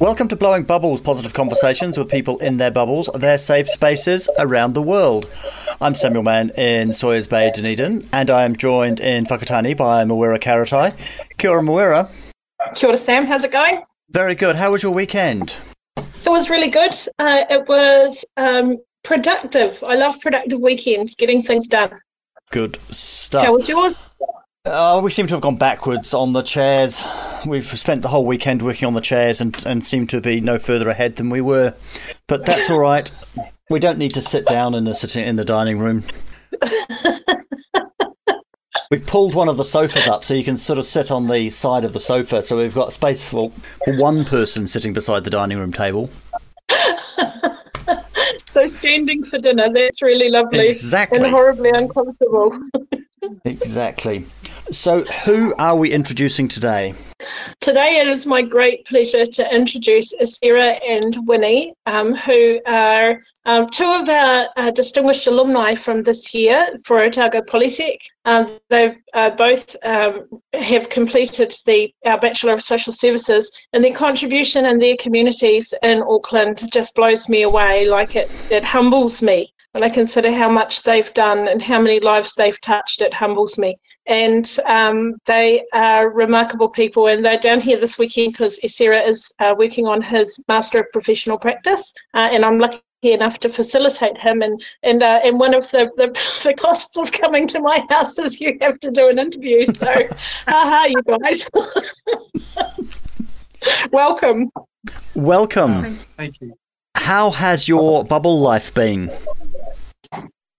Welcome to Blowing Bubbles, positive conversations with people in their bubbles, their safe spaces around the world. I'm Samuel Mann in Sawyers Bay, Dunedin, and I am joined in Whakatāne by Mawera Karatai. Kia ora, Mawera. Kia ora, Sam. How's it going? Very good. How was your weekend? It was really good. Uh, it was um, productive. I love productive weekends, getting things done. Good stuff. How was yours? Oh, we seem to have gone backwards on the chairs. We've spent the whole weekend working on the chairs and, and seem to be no further ahead than we were. But that's all right. We don't need to sit down in the sitting in the dining room. We've pulled one of the sofas up so you can sort of sit on the side of the sofa. So we've got space for, for one person sitting beside the dining room table. so standing for dinner, that's really lovely. Exactly. And horribly uncomfortable. exactly. So, who are we introducing today? Today, it is my great pleasure to introduce Isira and Winnie, um, who are um, two of our uh, distinguished alumni from this year for Otago Polytech. Um, they uh, both um, have completed the our Bachelor of Social Services, and their contribution in their communities in Auckland just blows me away. Like it, it humbles me when I consider how much they've done and how many lives they've touched. It humbles me and um, they are remarkable people. And they're down here this weekend because Isira is uh, working on his Master of Professional Practice, uh, and I'm lucky enough to facilitate him. And and uh, and one of the, the, the costs of coming to my house is you have to do an interview. So, haha, you guys. Welcome. Welcome. Thank you. How has your bubble life been?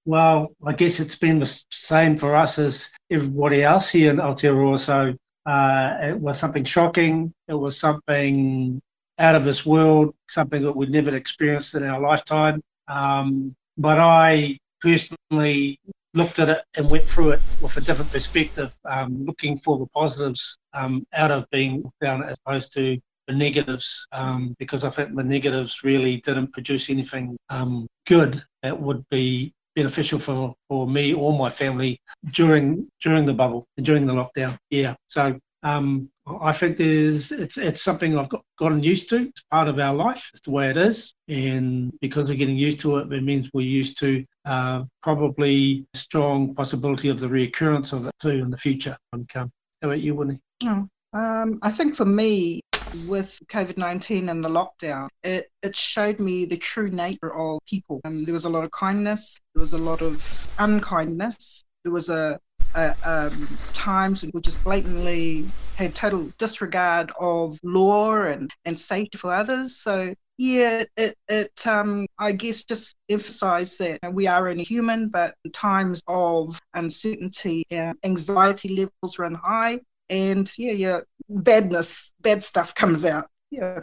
Well, I guess it's been the same for us as everybody else here in Aotearoa. So uh, it was something shocking. It was something out of this world, something that we'd never experienced in our lifetime. Um, but I personally looked at it and went through it with a different perspective, um, looking for the positives um, out of being down as opposed to the negatives, um, because I think the negatives really didn't produce anything um, good that would be beneficial for, for me or my family during during the bubble and during the lockdown. Yeah, so um, I think there's it's it's something I've got, gotten used to. It's part of our life. It's the way it is, and because we're getting used to it, it means we're used to uh, probably strong possibility of the reoccurrence of it too in the future. How about you, Winnie? Oh, um, I think for me, with COVID 19 and the lockdown, it, it showed me the true nature of people. Um, there was a lot of kindness, there was a lot of unkindness, there was a, a um, times we just blatantly had total disregard of law and, and safety for others. So yeah, it, it um, I guess just emphasize that we are only human, but in times of uncertainty, anxiety levels run high, and yeah, yeah, badness, bad stuff comes out. Yeah.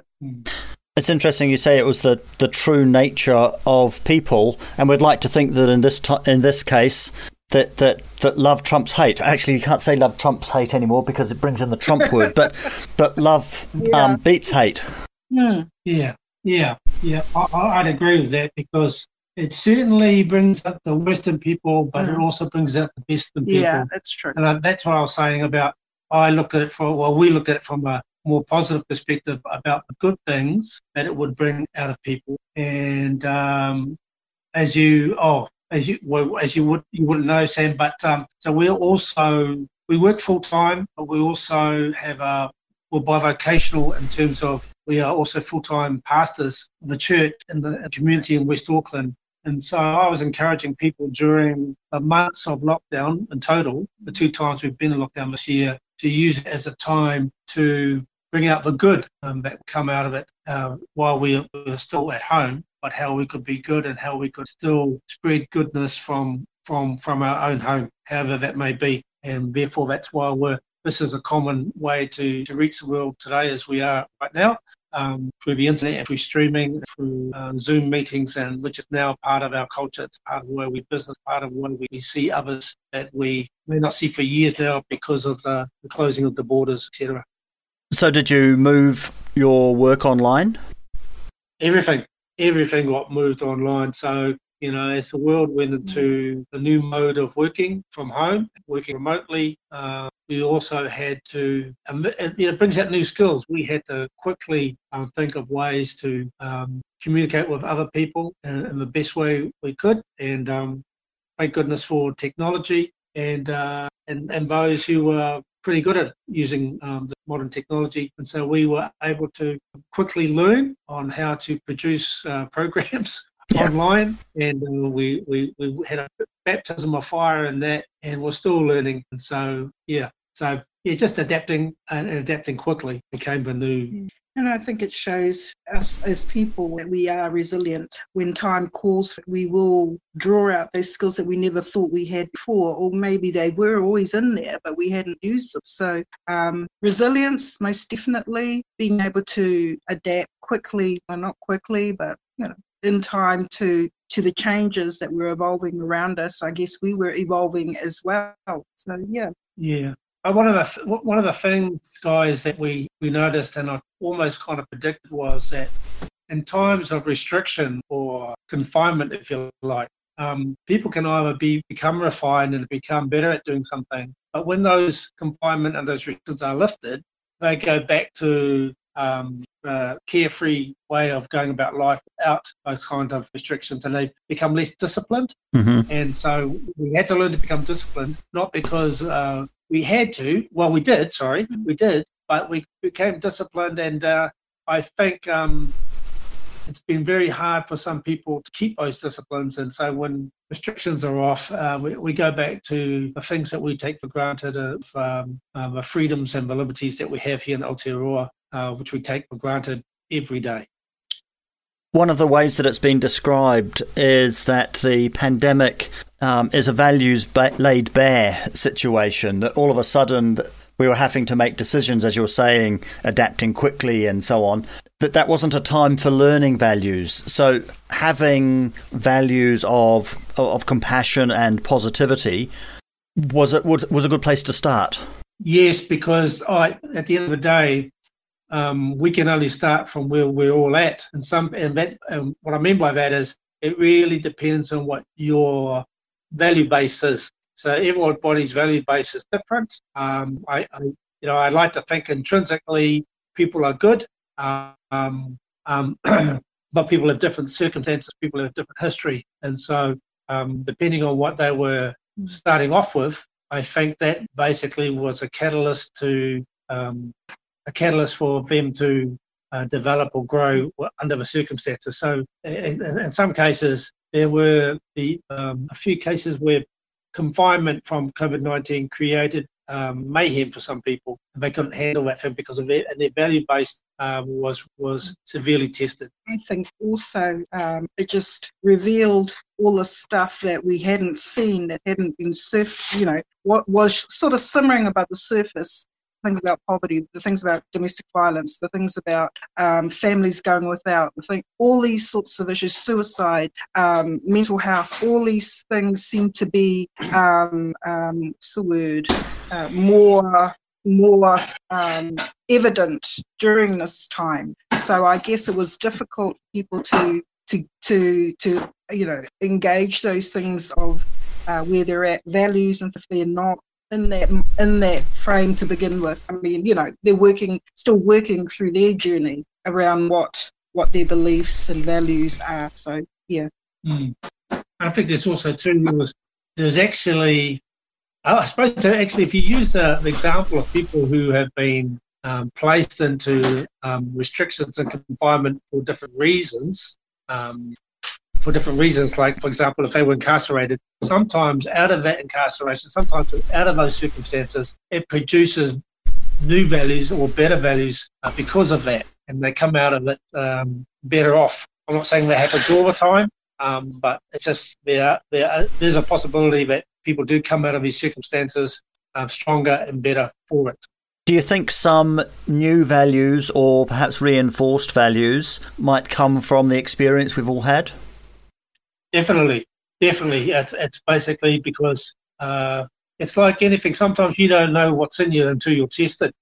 It's interesting you say it was the, the true nature of people, and we'd like to think that in this t- in this case that, that that love trumps hate. Actually, you can't say love trumps hate anymore because it brings in the Trump word, but but love yeah. um, beats hate. Mm. Yeah, yeah, yeah. I, would agree with that because it certainly brings out the worst in people, but mm. it also brings out the best in people. Yeah, that's true. And I, that's what I was saying about I looked at it from, well, we looked at it from a more positive perspective about the good things that it would bring out of people. And um, as you, oh, as you, well, as you would, you wouldn't know, Sam, but um, so we're also, we work full time, but we also have a, we're bivocational in terms of we are also full time pastors of the church in the community in West Auckland. And so I was encouraging people during the months of lockdown in total, the two times we've been in lockdown this year, to use it as a time to bring out the good um, that come out of it uh, while we were still at home, but how we could be good and how we could still spread goodness from from from our own home, however that may be. And therefore, that's why we're this is a common way to, to reach the world today as we are right now um, through the internet, through streaming, through um, Zoom meetings, and which is now part of our culture. It's part of where we business, part of where we see others that we may not see for years now because of the, the closing of the borders, etc. So, did you move your work online? Everything, everything got moved online. So, you know, as the world went into a new mode of working from home, working remotely, uh, we also had to, um, it, you know, brings out new skills. We had to quickly um, think of ways to um, communicate with other people in, in, the best way we could. And um, thank goodness for technology and, uh, and, and those who were pretty good at using um, the modern technology. And so we were able to quickly learn on how to produce uh, programs yeah. online, and uh, we, we we had a baptism of fire in that, and we're still learning. And so, yeah, so yeah, just adapting and adapting quickly became the new. And I think it shows us as people that we are resilient. When time calls, we will draw out those skills that we never thought we had before, or maybe they were always in there, but we hadn't used them. So, um, resilience, most definitely, being able to adapt quickly, or not quickly, but you know, in time to to the changes that were evolving around us. I guess we were evolving as well. So yeah. Yeah. One of the one of the things, guys, that we we noticed and I almost kind of predicted was that in times of restriction or confinement, if you like, um, people can either be become refined and become better at doing something, but when those confinement and those restrictions are lifted, they go back to um, uh, carefree way of going about life without those kind of restrictions, and they become less disciplined. Mm-hmm. And so we had to learn to become disciplined, not because uh, we had to. Well, we did. Sorry, we did, but we became disciplined, and uh, I think um, it's been very hard for some people to keep those disciplines. And so when restrictions are off, uh, we, we, go back to the things that we take for granted of um, uh, the freedoms and the liberties that we have here in Aotearoa uh, which we take for granted every day. One of the ways that it's been described is that the pandemic um, is a values ba- laid bare situation, that all of a sudden we were having to make decisions, as you're saying, adapting quickly and so on, that that wasn't a time for learning values. So having values of, of compassion and positivity was, it, was a good place to start. Yes, because I, at the end of the day, um, we can only start from where we're all at. And some, and that, and what I mean by that is, it really depends on what your value base is. So everybody's value base is different. Um, I, I, you know, I like to think intrinsically people are good, um, um, but people have different circumstances. People have different history, and so um, depending on what they were starting off with, I think that basically was a catalyst to um, a catalyst for them to uh, develop or grow under the circumstances. So, in, in some cases, there were the um, a few cases where confinement from COVID nineteen created um, mayhem for some people. They couldn't handle that thing because of their, their value base um, was was severely tested. I think also um, it just revealed all the stuff that we hadn't seen, that hadn't been surfed. You know, what was sort of simmering above the surface things about poverty, the things about domestic violence, the things about um, families going without, the thing, all these sorts of issues, suicide, um, mental health, all these things seem to be, um, um what's the word, uh, more more um, evident during this time. So I guess it was difficult for people to to to to you know engage those things of uh, where they're at values and if they're not in that in that frame to begin with. I mean, you know, they're working still working through their journey around what what their beliefs and values are. So yeah. Mm. I think there's also too was there's actually I suppose actually if you use uh, the example of people who have been um, placed into um, restrictions and confinement for different reasons, um, for different reasons. Like, for example, if they were incarcerated, sometimes out of that incarceration, sometimes out of those circumstances, it produces new values or better values uh, because of that, and they come out of it um, better off. I'm not saying that happens all the time, um, but it's just there, there. There's a possibility that people do come out of these circumstances uh, stronger and better for it. Do you think some new values or perhaps reinforced values might come from the experience we've all had? Definitely, definitely. It's, it's basically because uh, it's like anything. Sometimes you don't know what's in you until you're tested.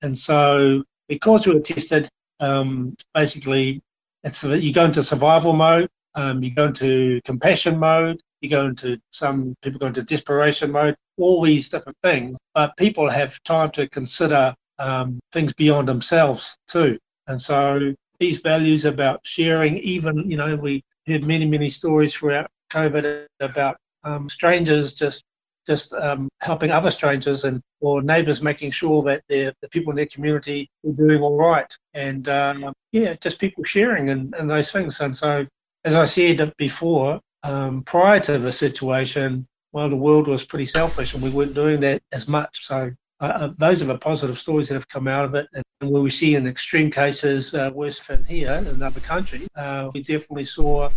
And so, because you were tested, um, basically, it's you go into survival mode, um, you go into compassion mode, you go into some people go into desperation mode, all these different things. But people have time to consider um, things beyond themselves too. And so these values about sharing, even, you know, we heard many, many stories throughout COVID about um, strangers just just um, helping other strangers and or neighbours making sure that the people in their community are doing all right. And um, yeah, just people sharing and, and those things. And so, as I said before, um, prior to the situation, well, the world was pretty selfish and we weren't doing that as much. So uh, uh those are the positive stories that have come out of it. And where we see in extreme cases, uh, worse than here in other countries, uh, we definitely saw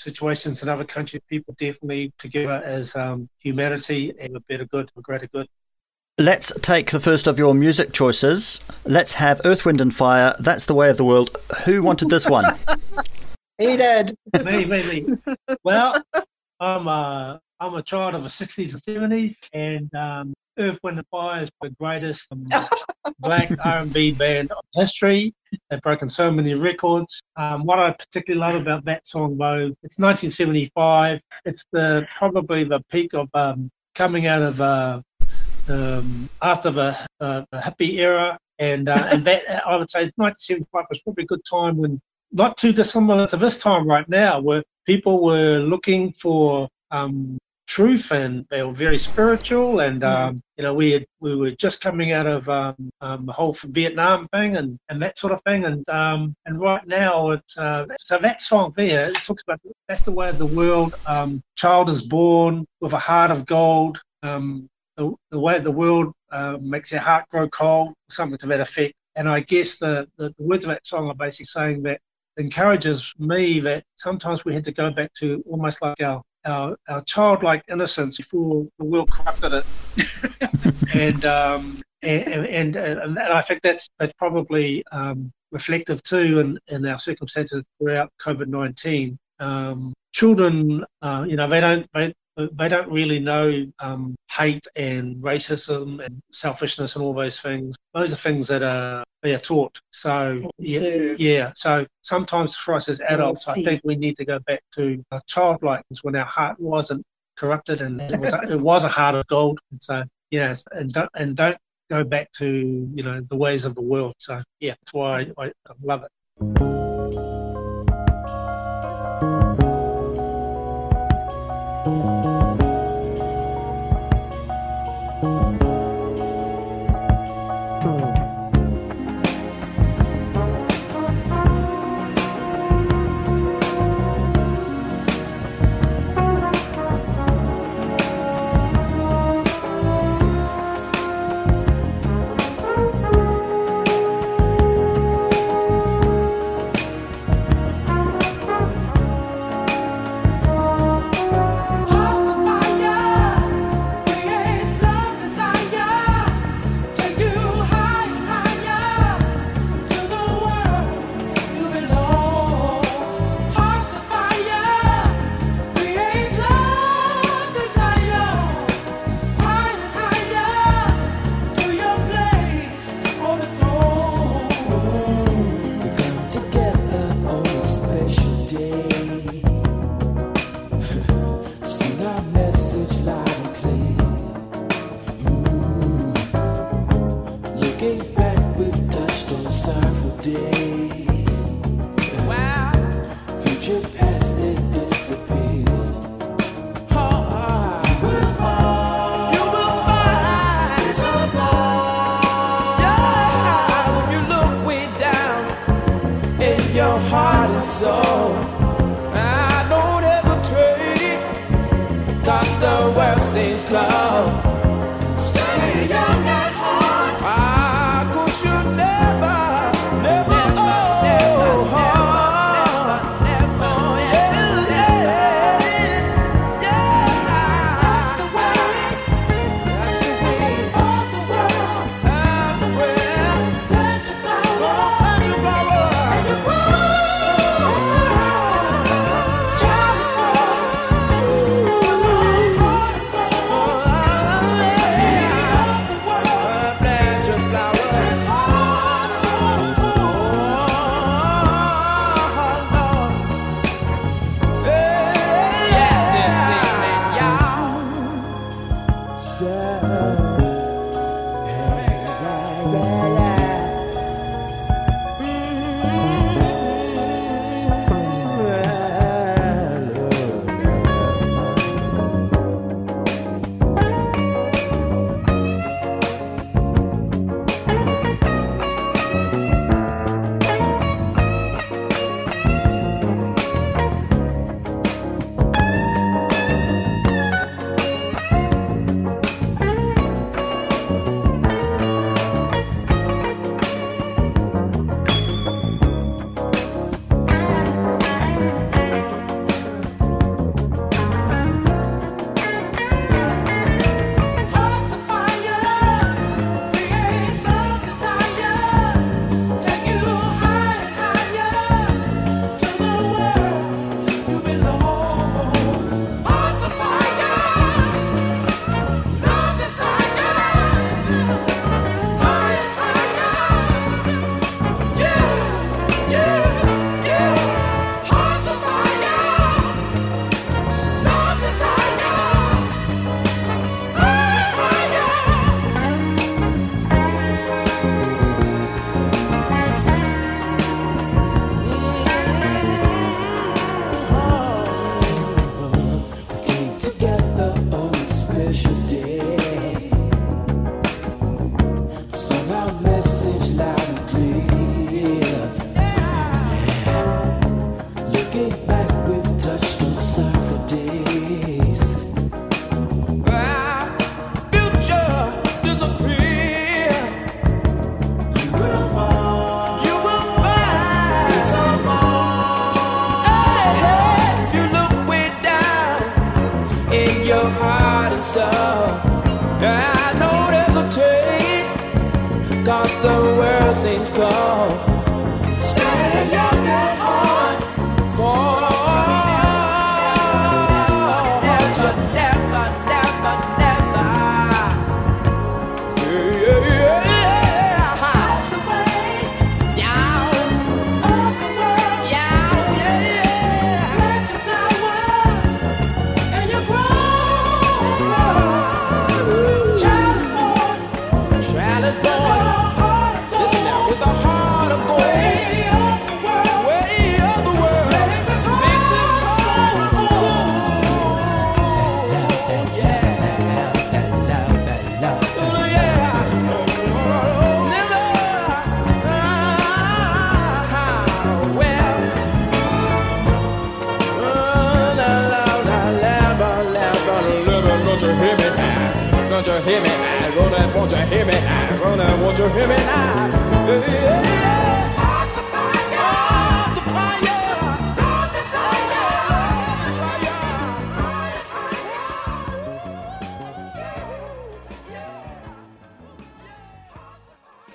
situations in other countries, people definitely together as um, humanity and a better good, a greater good. Let's take the first of your music choices. Let's have Earth, Wind and Fire. That's the way of the world. Who wanted this one? he did. me, me, me. Well, I'm a, I'm a child of the 60s and 70s, and um, Earth, Wind and Fire is the greatest black R&B band of history. They've broken so many records. Um, what I particularly love about that song, though, it's 1975. It's the probably the peak of um, coming out of uh, um, after the, uh, the hippie era, and uh, and that I would say 1975 was probably a good time when not too dissimilar to this time right now, where people were looking for um, truth and they were very spiritual. And mm-hmm. um, you know we had, we were just coming out of um, um, the whole Vietnam thing and, and that sort of thing. And um, and right now it's uh, so that song there it talks about that's the way of the world um, child is born with a heart of gold. Um, the, the way the world uh, makes your heart grow cold something to that effect. And I guess the, the, the words of that song are basically saying that encourages me that sometimes we had to go back to almost like our our, our childlike innocence before the world corrupted it. and, um, and, and, and, I think that's, that's probably um, reflective too in, in our circumstances throughout COVID 19. Um, children, uh, you know, they don't, they, they don't really know um, hate and racism and selfishness and all those things. Those are things that are they are taught. So yeah, yeah. So sometimes for us as adults, I think we need to go back to a childlikeness when our heart wasn't corrupted and it was a, it was a heart of gold. And so yeah, and don't and don't go back to you know the ways of the world. So yeah, that's why I, I love it.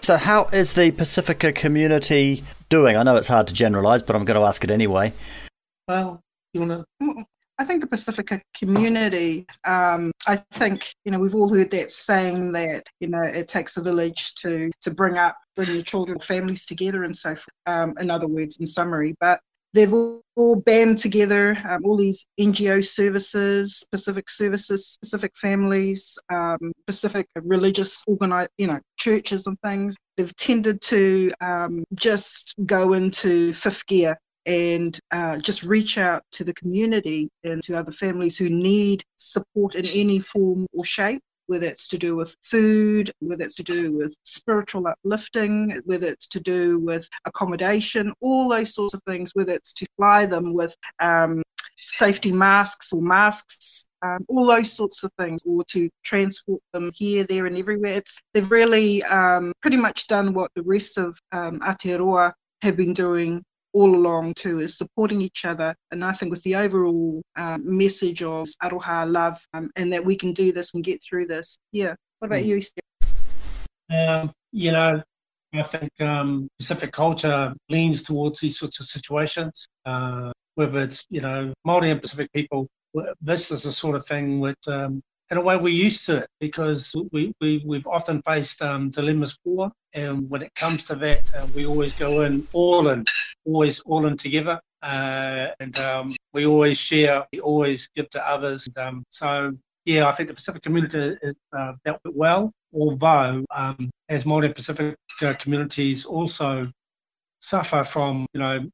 So, how is the Pacifica community doing? I know it's hard to generalise, but I'm going to ask it anyway. Well, you to? I think the Pacifica community, um, I think, you know, we've all heard that saying that, you know, it takes a village to, to bring up, bring your children, families together and so forth. Um, in other words, in summary. But they've all, band together, um, all these NGO services, specific services, specific families, um, specific religious organized, you know, churches and things. They've tended to um, just go into fifth gear and uh, just reach out to the community and to other families who need support in any form or shape whether it's to do with food, whether it's to do with spiritual uplifting, whether it's to do with accommodation, all those sorts of things, whether it's to supply them with um, safety masks or masks, um, all those sorts of things, or to transport them here, there, and everywhere. It's they've really um, pretty much done what the rest of um, Aotearoa have been doing all along too is supporting each other. And i think with the overall um, message of aroha love um, and that we can do this and get through this yeah. What about mm. you Um, you know i think um, pacific culture leans towards these sorts of situations. Uh, whether it's you know Maori and Pacific people. This is the sort of thing that, um, in a way, we're used to it because we, we we've often faced um, dilemmas before, and when it comes to that, uh, we always go in all in, always all in together. Uh, and um, we always share, we always give to others. And, um, so, yeah, I think the Pacific community is uh, dealt with well, although um, as Māori Pacific uh, communities also suffer from, you know,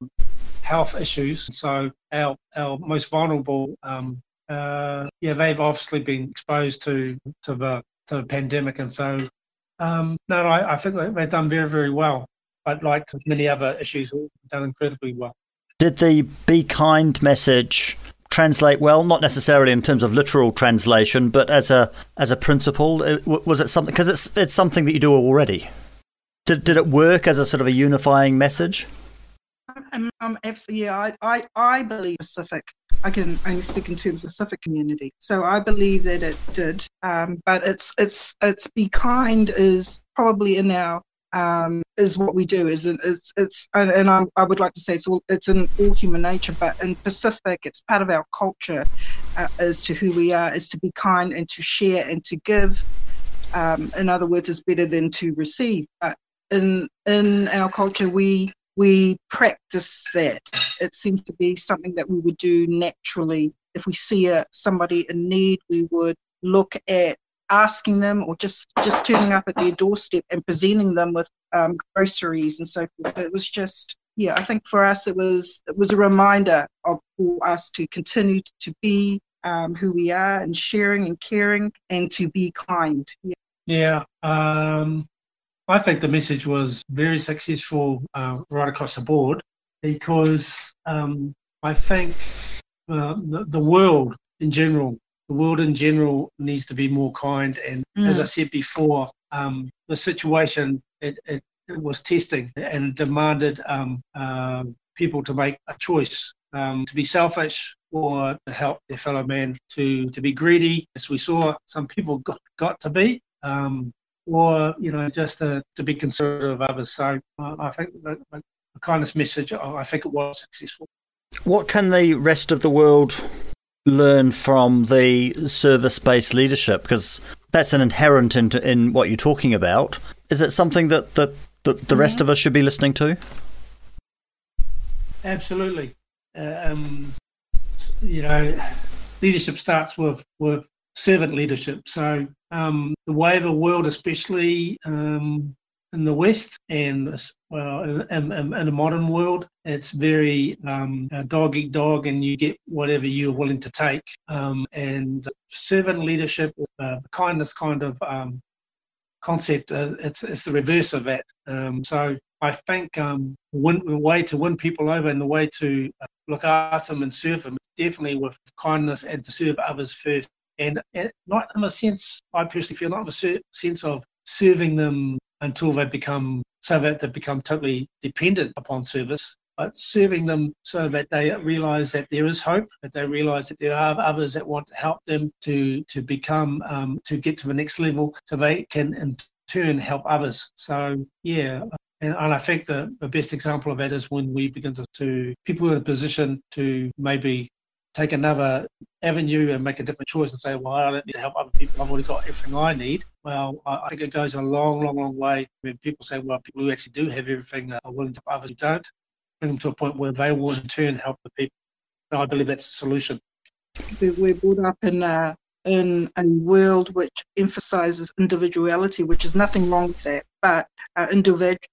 health issues. So our our most vulnerable, um, uh, yeah, they've obviously been exposed to to the to the pandemic, and so um, no, I, I think they've done very very well. But like many other issues, all done incredibly well. Did the "Be Kind" message translate well? Not necessarily in terms of literal translation, but as a as a principle, was it something? Because it's it's something that you do already. Did did it work as a sort of a unifying message? I'm, I'm absolutely, yeah, I, I, I believe Pacific. I can only speak in terms of Pacific community. So I believe that it did. Um, but it's, it's, it's be kind is probably in our, um, is what we do. Is it's, it's, and, and I, I would like to say it's all, it's in all human nature, but in Pacific, it's part of our culture uh, as to who we are, is to be kind and to share and to give. Um, in other words, is better than to receive. But in in our culture, we we practice that. It seems to be something that we would do naturally. If we see a, somebody in need, we would look at asking them or just just turning up at their doorstep and presenting them with um, groceries and so forth. It was just yeah, I think for us it was it was a reminder of for us to continue to be um, who we are and sharing and caring and to be kind. Yeah. Yeah. Um, I think the message was very successful uh, right across the board because um, I think uh, the, the, world in general, the world in general needs to be more kind. And mm. as I said before, um, the situation it, it, it, was testing and demanded um, uh, people to make a choice um, to be selfish or to help their fellow man, to to be greedy, as we saw some people got, got to be. Um, or you know just to, to be considerate of others. So uh, I think the, the kindness message, I think it was successful. What can the rest of the world learn from the service-based leadership? Because that's an inherent in, in what you're talking about. Is it something that the, the, the rest mm-hmm. of us should be listening to? Absolutely. Uh, um, you know, leadership starts with, with servant leadership. So um, the way of the world, especially um, in the West and well, in, in, in the modern world, it's very um, dog eat dog, and you get whatever you're willing to take. Um, and servant leadership, uh, kindness kind of um, concept, uh, it's it's the reverse of that. Um, so I think um, win, the way to win people over and the way to uh, look after them and serve them definitely with kindness and to serve others first and, and not in a sense, I personally feel not in a sense of serving them until they become so that they become totally dependent upon service, but serving them so that they realise that there is hope, that they realise that there are others that want to help them to to become um, to get to the next level, so they can in turn help others. So yeah. And, and I think the, the best example of that is when we begin to, to people in a position to maybe take another avenue and make a different choice and say, well, I don't need to help other people. I've already got everything I need. Well, I think it goes a long, long, long way when people say, well, people who actually do have everything are willing to help others who don't, bring them to a point where they will in turn help the people. And I believe that's the solution. We're brought up in a, in a world which emphasizes individuality, which is nothing wrong with that, but uh,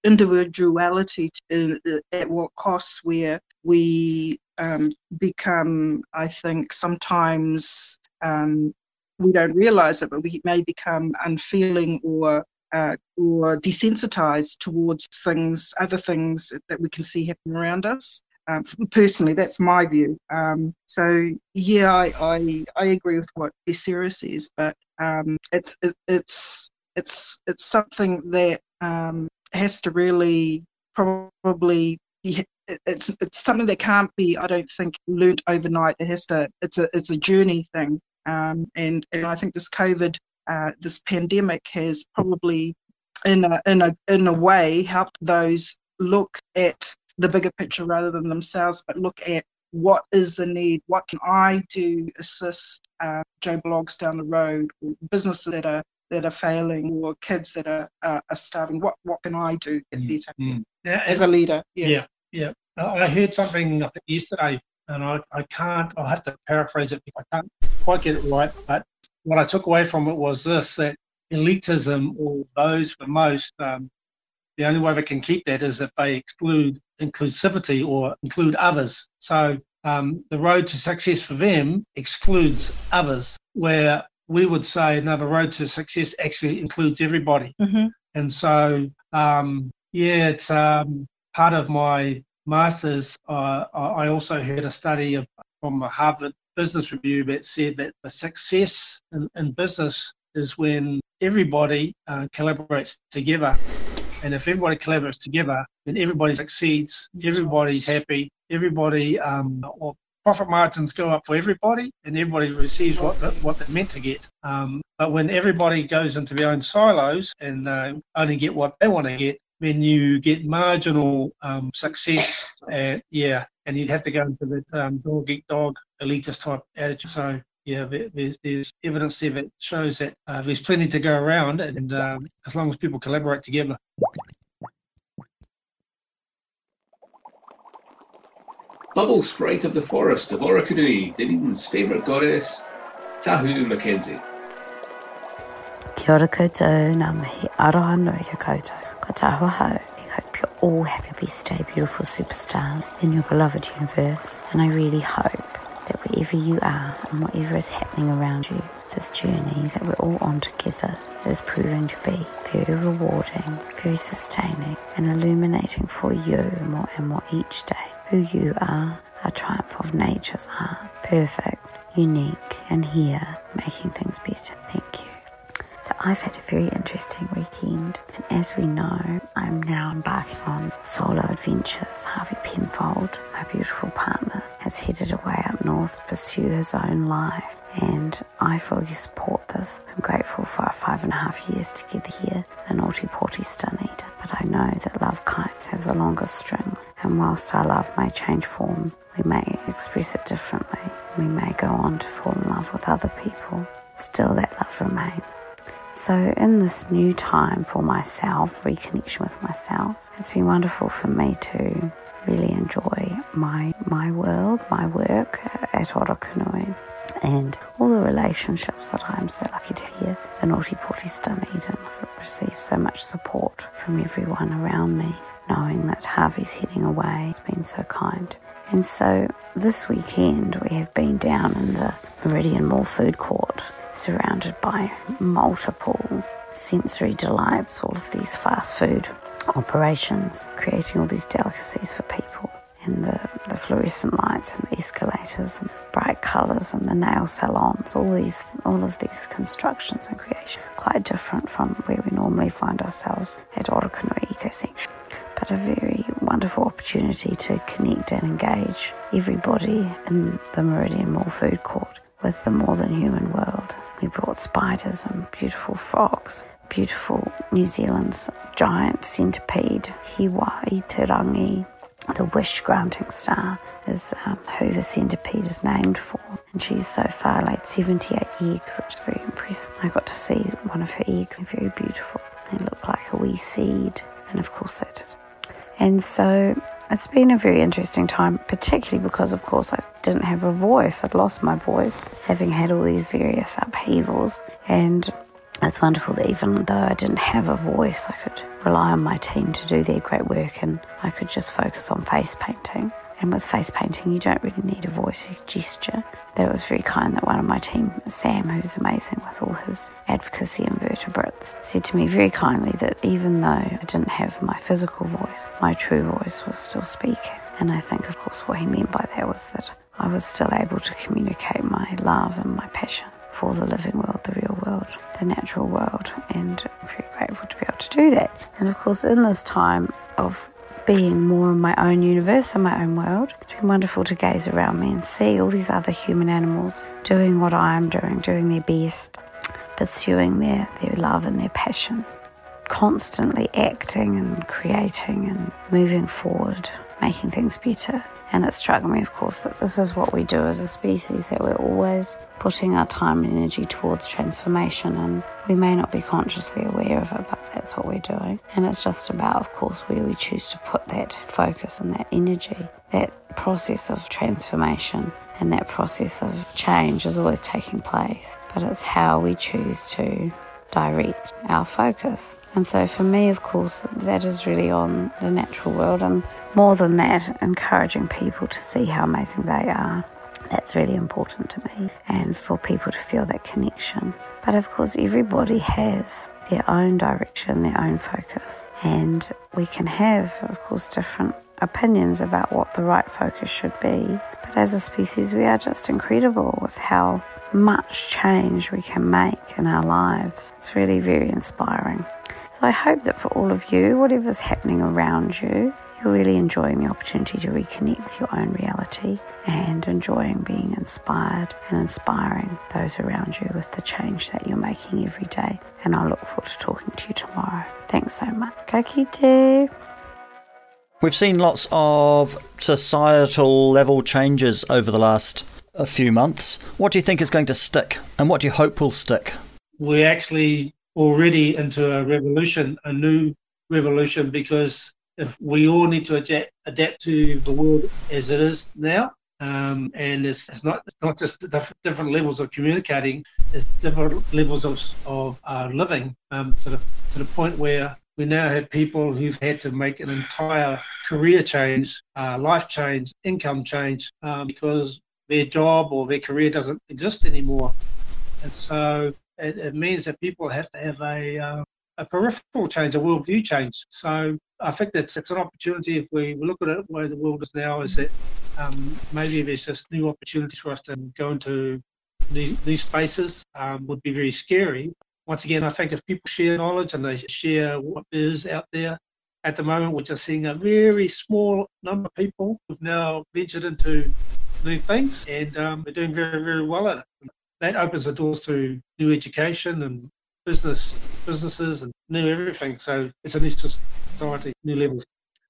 individuality to, uh, at what costs where we um, become, I think, sometimes um, we don't realize it, but we may become unfeeling or uh, or desensitized towards things, other things that we can see happen around us. Um, personally, that's my view. Um, so yeah, I, I, I agree with what Sarah says, but um, it's it, it's it's it's something that um, has to really probably be, it's it's something that can't be I don't think learnt overnight. It has to it's a it's a journey thing, um, and and I think this COVID uh, this pandemic has probably in a in a in a way helped those look at the bigger picture rather than themselves, but look at what is the need, what can I do assist uh, Joe Bloggs down the road, or businesses that are that are failing, or kids that are uh, are starving. What what can I do mm, better mm. as a leader? Yeah, yeah. Yeah. I heard something yesterday, and I, I can't. I'll have to paraphrase it. I can't quite get it right, but what I took away from it was this: that elitism, or those for most, um, the only way they can keep that is if they exclude inclusivity or include others. So um, the road to success for them excludes others, where we would say no, the road to success actually includes everybody. Mm-hmm. And so, um, yeah, it's um, part of my master's. Uh, I also heard a study of, from a Harvard Business Review that said that the success in, in business is when everybody uh, collaborates together and if everybody collaborates together, then everybody succeeds, everybody's happy, everybody, um, or profit margins go up for everybody, and everybody receives what what they're meant to get. Um, but when everybody goes into their own silos and uh, only get what they want to get, then you get marginal um, success. And yeah, and you'd have to go into that um, dog eat dog elitist type attitude. So yeah, there's, there's evidence there that shows that uh, there's plenty to go around, and um, as long as people collaborate together. Bubble Sprite of the Forest of Orokonui, Dunedin's favourite goddess, Tahu Mackenzie. Kia ora koutou, ngā mihi aroha nui a koutou. Tāhua hau. hope you all have a best day, beautiful superstar, in your beloved universe. And I really hope that wherever you are and whatever is happening around you, this journey that we're all on together is proving to be very rewarding, very sustaining, and illuminating for you more and more each day who you are, a triumph of nature's art, perfect, unique, and here making things better. Thank you. So I've had a very interesting weekend, and as we know, I'm now embarking on solo adventures. Harvey Penfold, my beautiful partner, has headed away up north to pursue his own life, and I fully support this. I'm grateful for our five and a half years together here in Ōtepoti Dunedin, but I know that love kites have the longest string, and whilst our love may change form, we may express it differently. We may go on to fall in love with other people. Still, that love remains. So, in this new time for myself, reconnection with myself, it's been wonderful for me to really enjoy my my world, my work at Orokonui, and all the relationships that I'm so lucky to hear in Ōtepoti Dunedin. I've received so much support from everyone around me, knowing that Harvey's heading away has been so kind. And so this weekend we have been down in the Meridian Mall food court surrounded by multiple sensory delights, all of these fast food operations, creating all these delicacies for people. And the, the fluorescent lights and the escalators and bright colours and the nail salons, all these all of these constructions and creation, quite different from where we normally find ourselves at Orokonui Eco Sanctuary. But a very wonderful opportunity to connect and engage everybody in the Meridian Mall food court with the more than human world. We brought spiders and beautiful frogs, beautiful New Zealand's giant centipede, Hiwa-i-te-rangi. The wish granting star is um, who the centipede is named for, and she's so far laid 78 eggs, which is very impressive. I got to see one of her eggs, very beautiful. They look like a wee seed, and of course it is. And so it's been a very interesting time, particularly because, of course, I didn't have a voice. I'd lost my voice, having had all these various upheavals. And it's wonderful that even though I didn't have a voice, I could rely on my team to do their great work and I could just focus on face painting. And with face painting, you don't really need a voice, a gesture. That it was very kind that one of my team, Sam, who's amazing with all his advocacy and vertebrates, said to me very kindly that even though I didn't have my physical voice, my true voice was still speaking. And I think, of course, what he meant by that was that I was still able to communicate my love and my passion for the living world, the real world, the natural world, and I'm very grateful to be able to do that. And of course, in this time of being more in my own universe and my own world, it's been wonderful to gaze around me and see all these other human animals doing what I am doing, doing their best, pursuing their, their love and their passion, constantly acting and creating and moving forward, making things better. And it struck me, of course, that this is what we do as a species, that we're always putting our time and energy towards transformation. And we may not be consciously aware of it, but that's what we're doing. And it's just about, of course, where we choose to put that focus and that energy. That process of transformation and that process of change is always taking place, but it's how we choose to direct our focus. And so for me, of course, that is really on the natural world, and more than that, encouraging people to see how amazing they are. That's really important to me, and for people to feel that connection. But of course, everybody has their own direction, their own focus, and we can have, of course, different opinions about what the right focus should be. But as a species, we are just incredible with how much change we can make in our lives. It's really very inspiring. So I hope that for all of you, whatever's happening around you, you're really enjoying the opportunity to reconnect with your own reality and enjoying being inspired and inspiring those around you with the change that you're making every day. And I look forward to talking to you tomorrow. Thanks so much. Ka kite. We've seen lots of societal level changes over the last a few months. What do you think is going to stick, and what do you hope will stick? We're actually already into a revolution, a new revolution, because if we all need to adapt, adapt to the world as it is now, um, and it's, it's, not it's not just different levels of communicating, it's different levels of of uh, living um, to the to the point where we now have people who've had to make an entire career change, uh, life change, income change um, because their job or their career doesn't exist anymore. And so it, it means that people have to have a, uh, a peripheral change, a worldview change. So I think that's it's an opportunity if we look at it the way the world is now, is that um, maybe there's just new opportunities for us to go into new, these spaces um, would be very scary once again, I think if people share knowledge and they share what is out there, at the moment we're just seeing a very small number of people who've now ventured into new things and um, they're doing very, very well at it. That opens the doors to new education and business, businesses and new everything. So it's a new society, new levels.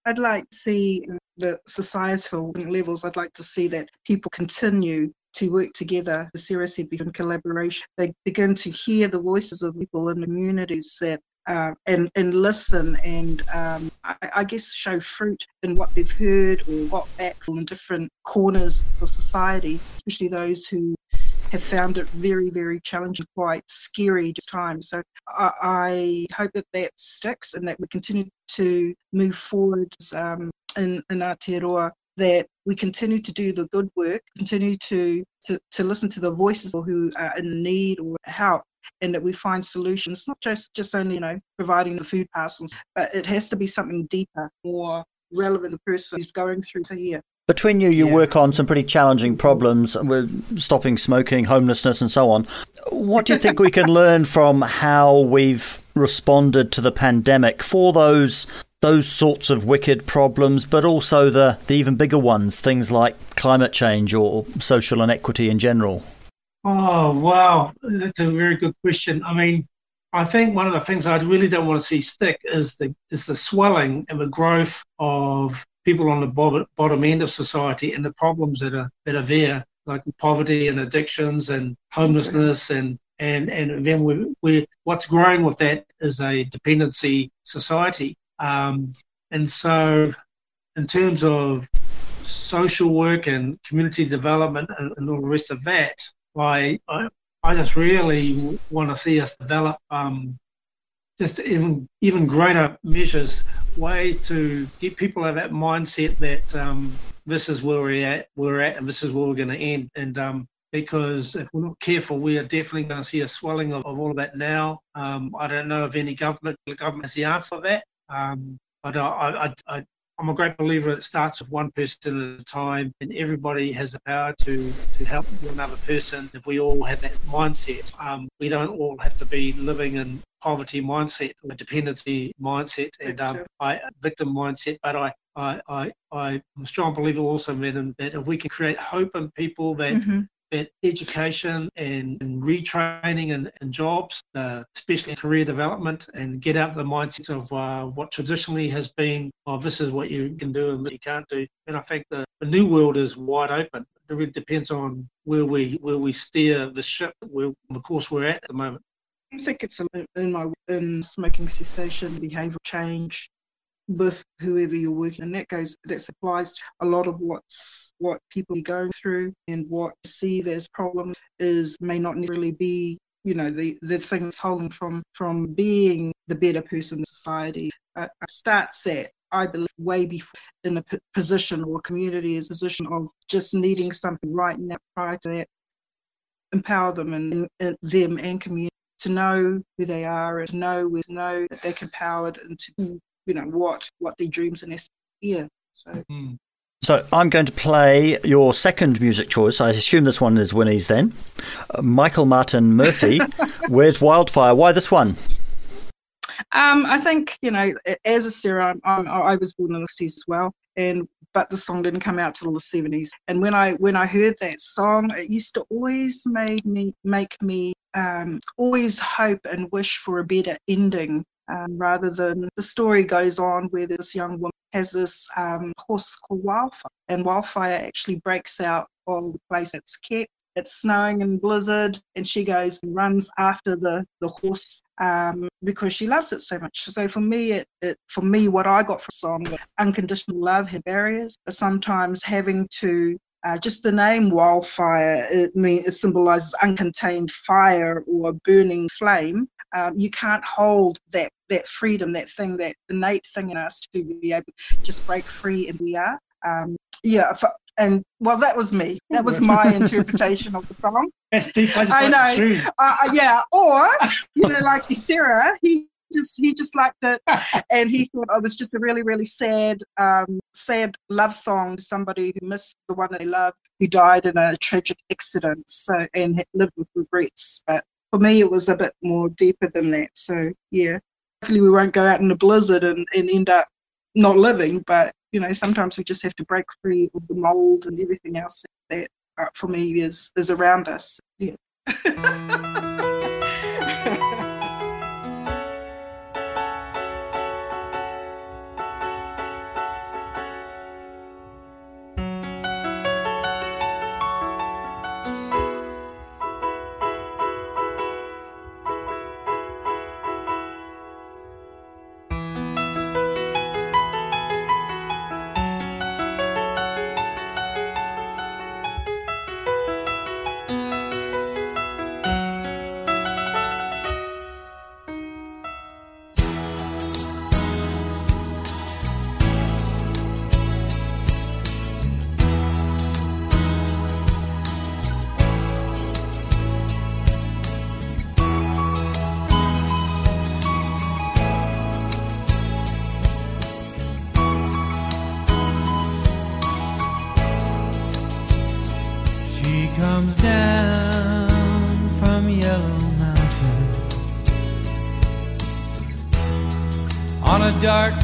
I'd like to see the societal levels. I'd like to see that people continue to work together, seriously begin collaboration. They begin to hear the voices of people in the communities that uh, and and listen and um, I, I, guess show fruit in what they've heard or got back from different corners of society, especially those who have found it very, very challenging, quite scary times. So I, I hope that that sticks and that we continue to move forward um, in, in Aotearoa that we continue to do the good work, continue to, to, to listen to the voices who are in need or help, and that we find solutions, not just, just only, you know, providing the food parcels, but it has to be something deeper, more relevant to the person who's going through the year. Between you, you yeah. work on some pretty challenging problems with stopping smoking, homelessness, and so on. What do you think we can learn from how we've responded to the pandemic for those those sorts of wicked problems, but also the, the even bigger ones, things like climate change or social inequity in general? Oh, wow. That's a very good question. I mean, I think one of the things I really don't want to see stick is the is the swelling and the growth of people on the bottom end of society and the problems that are that are there, like poverty and addictions and homelessness and and and then we we what's growing with that is a dependency society. Um, and so, in terms of social work and community development and, and all the rest of that, I, I, I just really want to see us develop um, just even even greater measures, ways to get people out of that mindset that um, this is where we're at, we're at, and this is where we're going to end. And um, because if we're not careful, we are definitely going to see a swelling of, of all of that now. Um, I don't know if any government government has the answer for that, um, but I, I, I'm a great believer it starts with one person at a time, and everybody has the power to to help another person. If we all have that mindset, um, we don't all have to be living in poverty mindset or dependency mindset and um, I, victim mindset. But I, I, I, I'm a strong believer also, man, that if we can create hope in people that mm-hmm that education and, and retraining and, and jobs, uh, especially career development, and get out of the mindset of uh, what traditionally has been, oh, this is what you can do and what you can't do. And I think the, the new world is wide open. It really depends on where we where we steer the ship, where the course we're at at the moment. I think it's in my in smoking cessation, behavioural change, with whoever you're working and that goes that applies a lot of what's what people are going through and what perceive as problem is may not necessarily be you know the the thing that's holding from from being the better person in society. Uh, starts at I believe way before in a p- position or community is a position of just needing something right now prior to that. Empower them and, and them and community to know who they are and to know with know that they're empowered and to you know what what their dreams and yeah so mm. So I'm going to play your second music choice. I assume this one is Winnie's then. Uh, Michael Martin Murphey with Wildfire. Why this one? Um, I think you know, as a Sarah, I'm, i was born in the 60s as well, and but the song didn't come out till the 70s. And when I when I heard that song, it used to always made me make me um, always hope and wish for a better ending um, rather than the story goes on where this young woman has this um, horse called Wildfire, and Wildfire actually breaks out of the place it's kept. It's snowing and blizzard, and she goes and runs after the the horse um, because she loves it so much. So for me, it, it for me, what I got from the song, unconditional love had barriers, but sometimes having to uh, just the name wildfire, it, mean, it symbolizes uncontained fire or burning flame. Um, you can't hold that that freedom, that thing, that innate thing in us to be able to just break free, and we are. Um, yeah, and well, that was me. That was my interpretation of the song. That's deep. I, know. Uh, uh, yeah, or you know, like Sarah, he just he just liked it, and he thought it was just a really really sad um, sad love song to somebody who missed the one they loved, who died in a tragic accident, so and lived with regrets. But for me, it was a bit more deeper than that. So yeah, hopefully we won't go out in a blizzard and, and end up not living. But you know, sometimes we just have to break free of the mold and everything else that uh, for me is is around us. Yeah.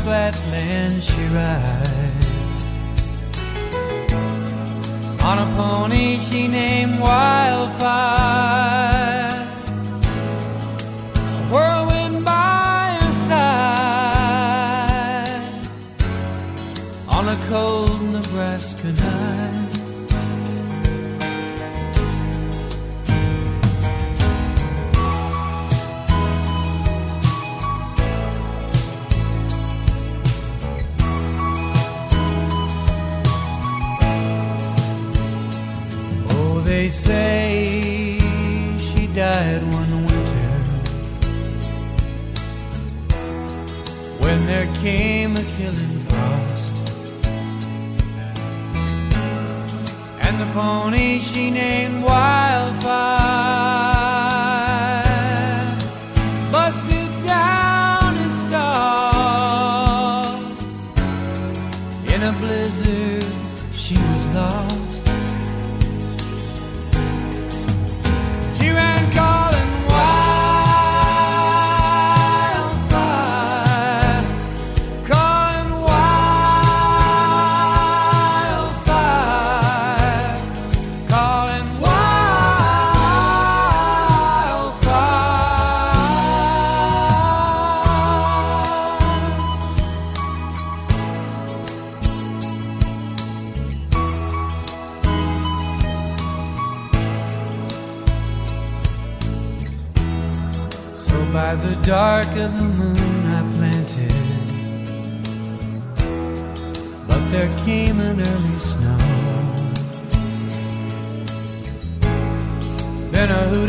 flatland she rides pony she named Wildfire.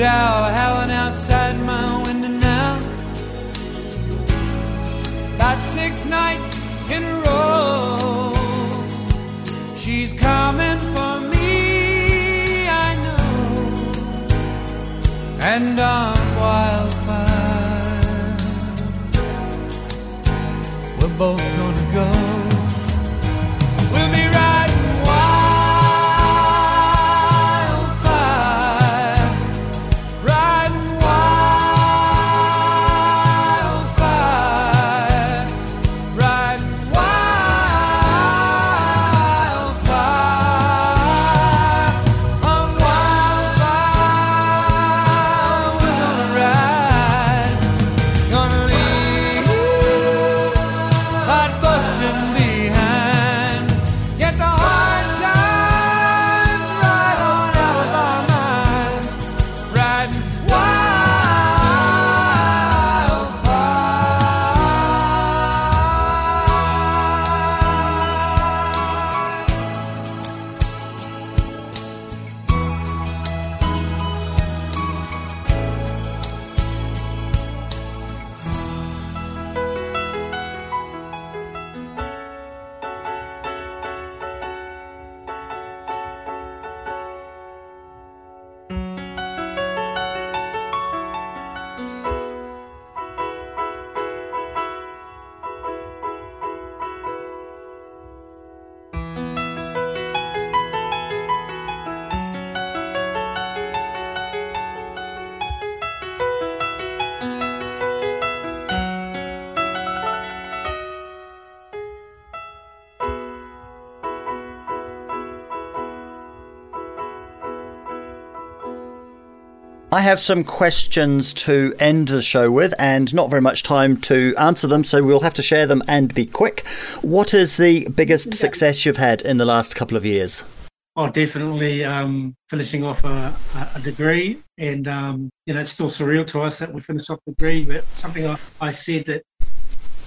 Owl howling outside my window now. About six nights in a row. She's coming for me, I know. And on wildfire, we're both have some questions to end the show with, and not very much time to answer them, so we'll have to share them and be quick. What is the biggest success you've had in the last couple of years? Oh, definitely um, finishing off a, a- a degree. And, um, you know, it's still surreal to us that we finished off the degree, but something I, I said that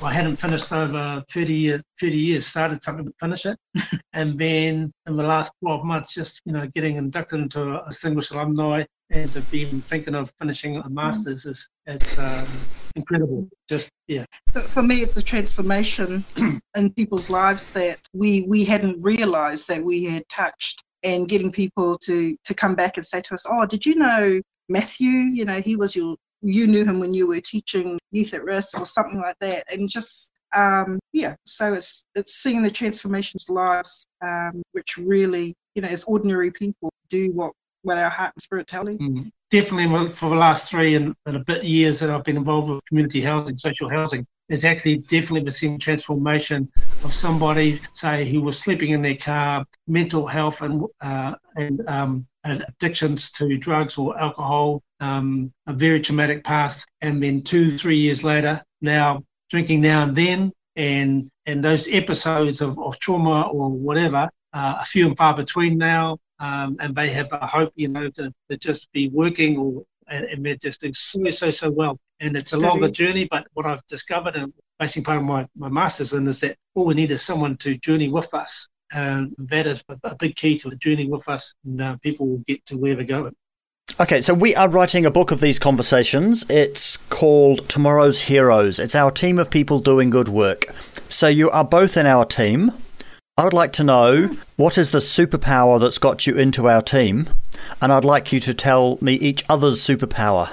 I hadn't finished over 30, year, 30 years, started something to finish it. and then in the last 12 months, just, you know, getting inducted into a distinguished alumni and to be thinking of finishing a master's is, it's um, incredible. Just, yeah. But for me, it's a transformation in people's lives that we we hadn't realised that we had touched, and getting people to to come back and say to us, "Oh, did you know Matthew? You know, he was your you knew him when you were teaching youth at risk or something like that," and just um, yeah. So it's it's seeing the transformations lives, um, which really you know, as ordinary people, do what what our heart and spirit tell you. Mm. Definitely for the last three and, and a bit years that I've been involved with community housing, social housing, there's actually definitely been seeing transformation of somebody, say, who was sleeping in their car, mental health and uh, and, um, and addictions to drugs or alcohol, um, a very traumatic past, and then two, three years later, now drinking now and then, and and those episodes of, of trauma or whatever uh, are few and far between now um, and they have a hope, you know, to, to just be working or and, and they're just doing so so so well. And it's a longer journey, but what I've discovered and basically part of my, my masters in is that all we need is someone to journey with us. And that is a, a big key to the journey with us, and uh, people will get to where they're going. Okay, so we are writing a book of these conversations. It's called Tomorrow's Heroes. It's our team of people doing good work. So you are both in our team. I would like to know what is the superpower that's got you into our team, and I'd like you to tell me each other's superpower.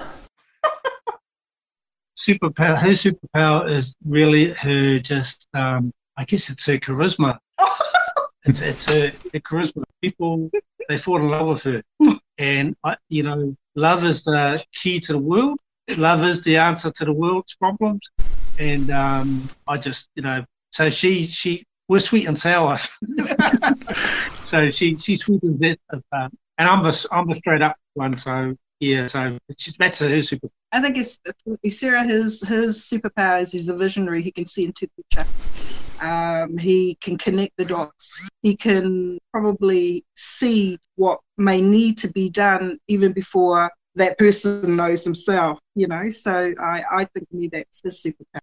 Superpower, her superpower is really her just, um, I guess it's her charisma. it's, it's her, her charisma. People, they fall in love with her. And, I, you know, love is the key to the world. Love is the answer to the world's problems. And um, I just, you know, so she, she, we're sweet and sour. so she, she sweetens it. Um, and I'm the, I'm the straight up one. So, yeah, so that's her super. I think it's Sarah. His his superpower is he's a visionary. He can see into the future. Um, he can connect the dots. He can probably see what may need to be done even before that person knows himself. you know. So I, I think me that's a superpower.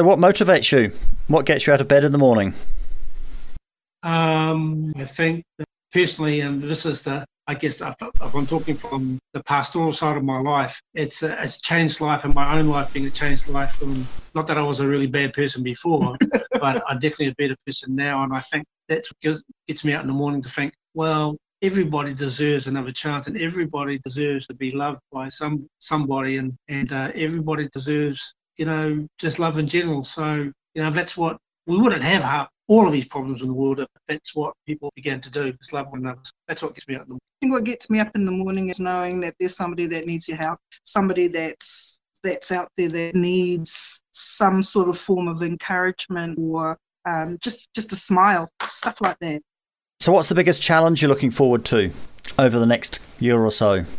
So, what motivates you? What gets you out of bed in the morning? Um, I think that personally, and this is the, I guess, if, if I'm talking from the pastoral side of my life, it's uh, it's changed life and my own life being a changed life. From not that I was a really bad person before, but I'm definitely a better person now. And I think that's what gets me out in the morning to think, well, everybody deserves another chance, and everybody deserves to be loved by some somebody, and and uh, everybody deserves, you know, just love in general. So you know, that's what we wouldn't have half, all of these problems in the world if that's what people began to do, just love one another. That's what gets me out in the morning. I think what gets me up in the morning is knowing that there's somebody that needs your help, somebody that's that's out there that needs some sort of form of encouragement or um, just just a smile, stuff like that. So, what's the biggest challenge you're looking forward to over the next year or so?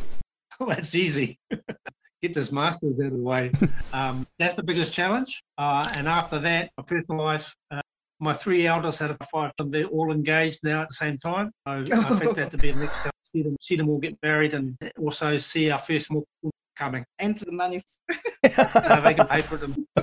Oh, that's easy. Get this masters out of the way. Um, that's the biggest challenge. Uh, and after that, my personal life. Uh, my three eldest out of five, they're all engaged now at the same time. So I think that to be a next challenge. See them, see them all get married, and also see our first more coming. And to the money. uh, they can pay for them.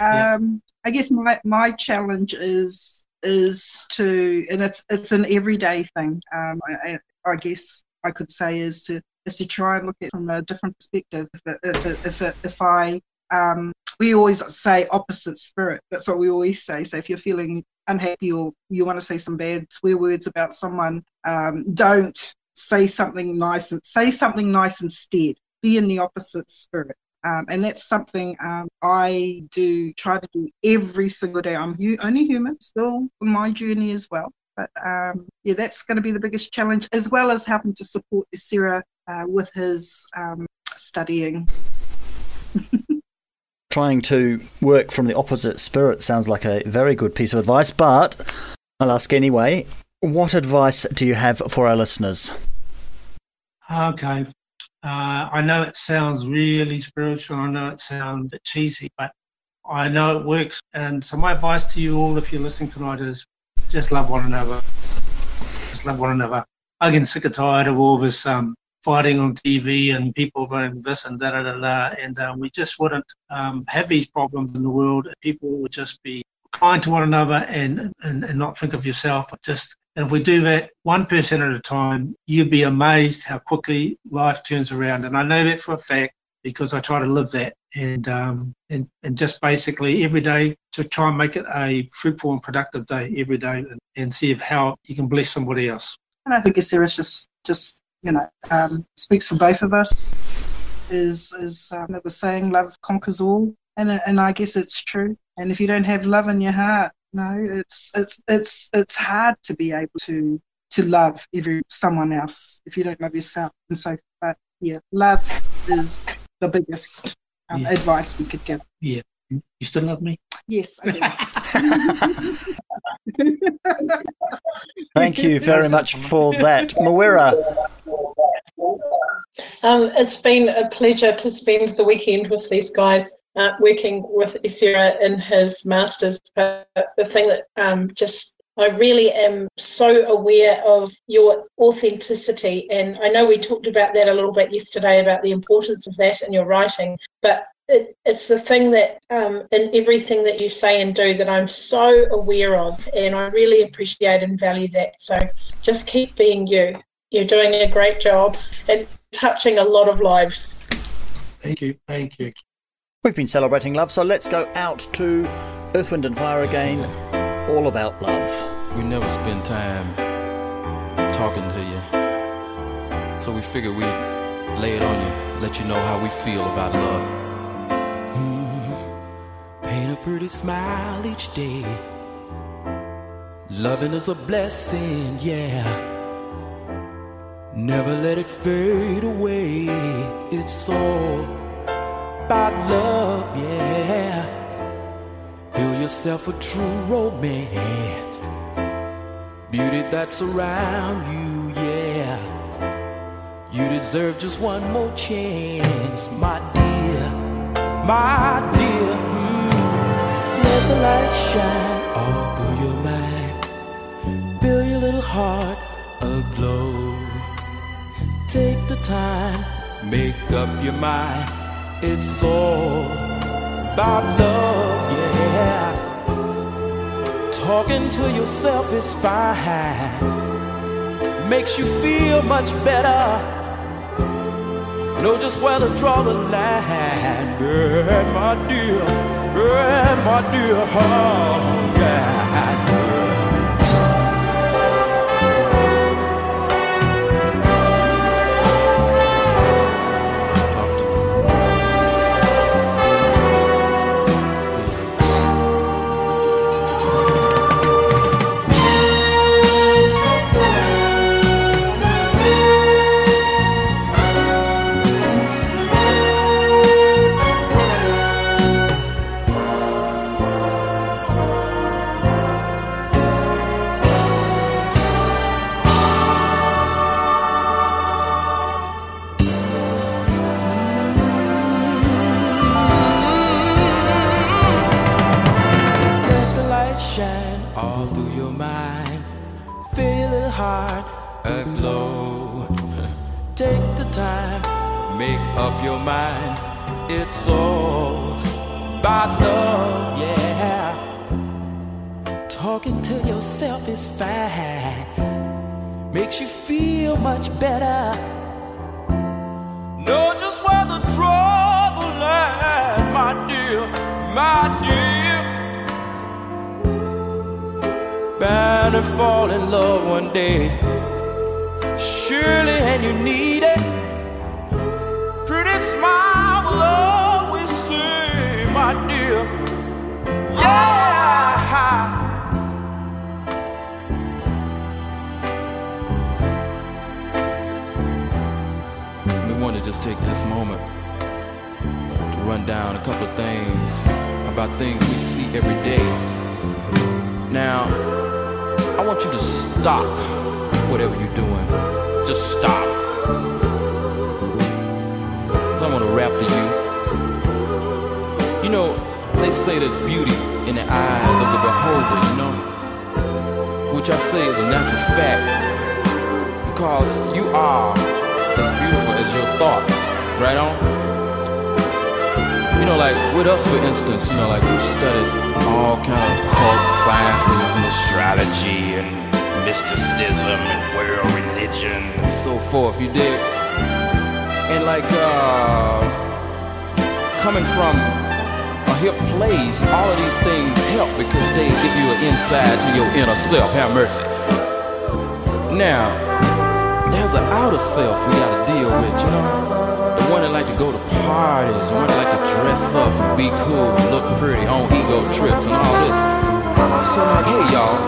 Um, I guess my, my challenge is is to, and it's it's an everyday thing. Um, I, I guess I could say is to is to try and look at it from a different perspective. If if if, if I um, we always say opposite spirit. That's what we always say. So if you're feeling unhappy or you want to say some bad swear words about someone, um, don't say something nice. And say something nice instead. Be in the opposite spirit. Um, and that's something um, I do try to do every single day. I'm hu- only human, still on my journey as well. But um, yeah, that's going to be the biggest challenge, as well as helping to support Sarah uh, with his um, studying. Trying to work from the opposite spirit sounds like a very good piece of advice, but I'll ask anyway. What advice do you have for our listeners? Okay, uh, I know it sounds really spiritual. I know it sounds cheesy, but I know it works. And so my advice to you all, if you're listening tonight, is just love one another. Just love one another. I'm getting sick and tired of all this um, fighting on TV and people going this and da da da da. And uh, we just wouldn't um, have these problems in the world. People would just be kind to one another and, and, and not think of yourself. Just and if we do that one person at a time, you'd be amazed how quickly life turns around. And I know that for a fact because I try to live that and um, and and just basically every day to try and make it a fruitful and productive day every day and, and see how you can bless somebody else. And I think Sarah's just just you know um, speaks for both of us. Is is um, the saying, "Love conquers all," and and I guess it's true. And if you don't have love in your heart, no, it's it's it's it's hard to be able to to love every someone else if you don't love yourself. And so, but yeah, love is the biggest um, Yeah. advice we could give. Yeah. You still love me? Yes, I. Thank you very much for that. Mawera, Um, it's been a pleasure to spend the weekend with these guys, uh, working with Isira in his masters. But the thing that um, just I really am so aware of your authenticity, and I know we talked about that a little bit yesterday about the importance of that in your writing. But it, it's the thing that um, in everything that you say and do that I'm so aware of, and I really appreciate and value that. So just keep being you. You're doing a great job and touching a lot of lives. Thank you. Thank you. we've been celebrating love, so let's go out to Earth, Wind and Fire again. All about love. We never spend time talking to you. So we figured we'd lay it on you, let you know how we feel about love. Hmm. Paint a pretty smile each day. Loving is a blessing, yeah. Never let it fade away. It's all yourself a true romance. Beauty that's around you, yeah. You deserve just one more chance, my dear, my dear. Mm. Let the light shine all through your mind. Feel your little heart aglow. Take the time make up your mind. It's all about love, yeah. Talking to yourself is fine, makes you feel much better. Know just where to draw the line, yeah, my dear, yeah, my dear, oh, yeah. Time, make up your mind. It's all about love, yeah. Talking to yourself is fine, makes you feel much better. Know just where the line, my dear, my dear. Bound to fall in love one day. Surely, and you need it. Dear. Yeah. We want to just take this moment to run down a couple of things about things we see every day. Now, I want you to stop whatever you're doing. Just stop. So I want to rap to you. You know, they say there's beauty in the eyes of the beholder, you know? Which I say is a natural fact. Because you are as beautiful as your thoughts, right on? You know, like with us, for instance, you know, like we've studied all kind of cult sciences and astrology and mysticism and world religion and so forth. You dig? And like uh, coming from hip place, all of these things help because they give you an insight to your inner self. Have mercy. Now, there's an outer self we gotta deal with, you know? The one that like to go to parties, the one that like to dress up and be cool, and look pretty on ego trips and all this. So like, hey y'all,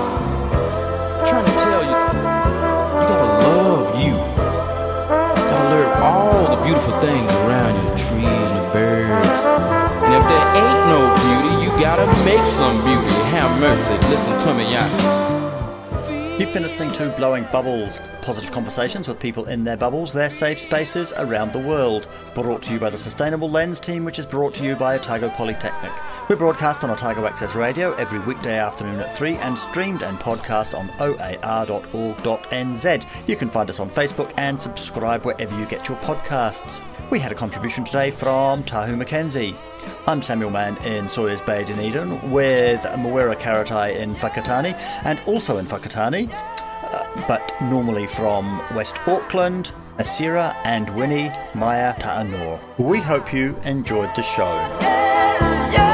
I'm trying to tell you, you gotta love you. You gotta learn all the beautiful things around you, the trees and the birds. And if there ain't no beauty, you gotta make some beauty. Have mercy, listen to me, y'all. Been listening to Blowing Bubbles, positive conversations with people in their bubbles, their safe spaces around the world. Brought to you by the Sustainable Lens team, which is brought to you by Otago Polytechnic. We're broadcast on Otago Access Radio every weekday afternoon at 3 and streamed and podcast on oar.org.nz. You can find us on Facebook and subscribe wherever you get your podcasts. We had a contribution today from Tahu McKenzie. I'm Samuel Mann in Sawyers Bay, Dunedin, with Mawera Karatai in Whakatāne, and also in Whakatāne, uh, but normally from West Auckland, Asira and Winnie Maya Ta'anor. We hope you enjoyed the show.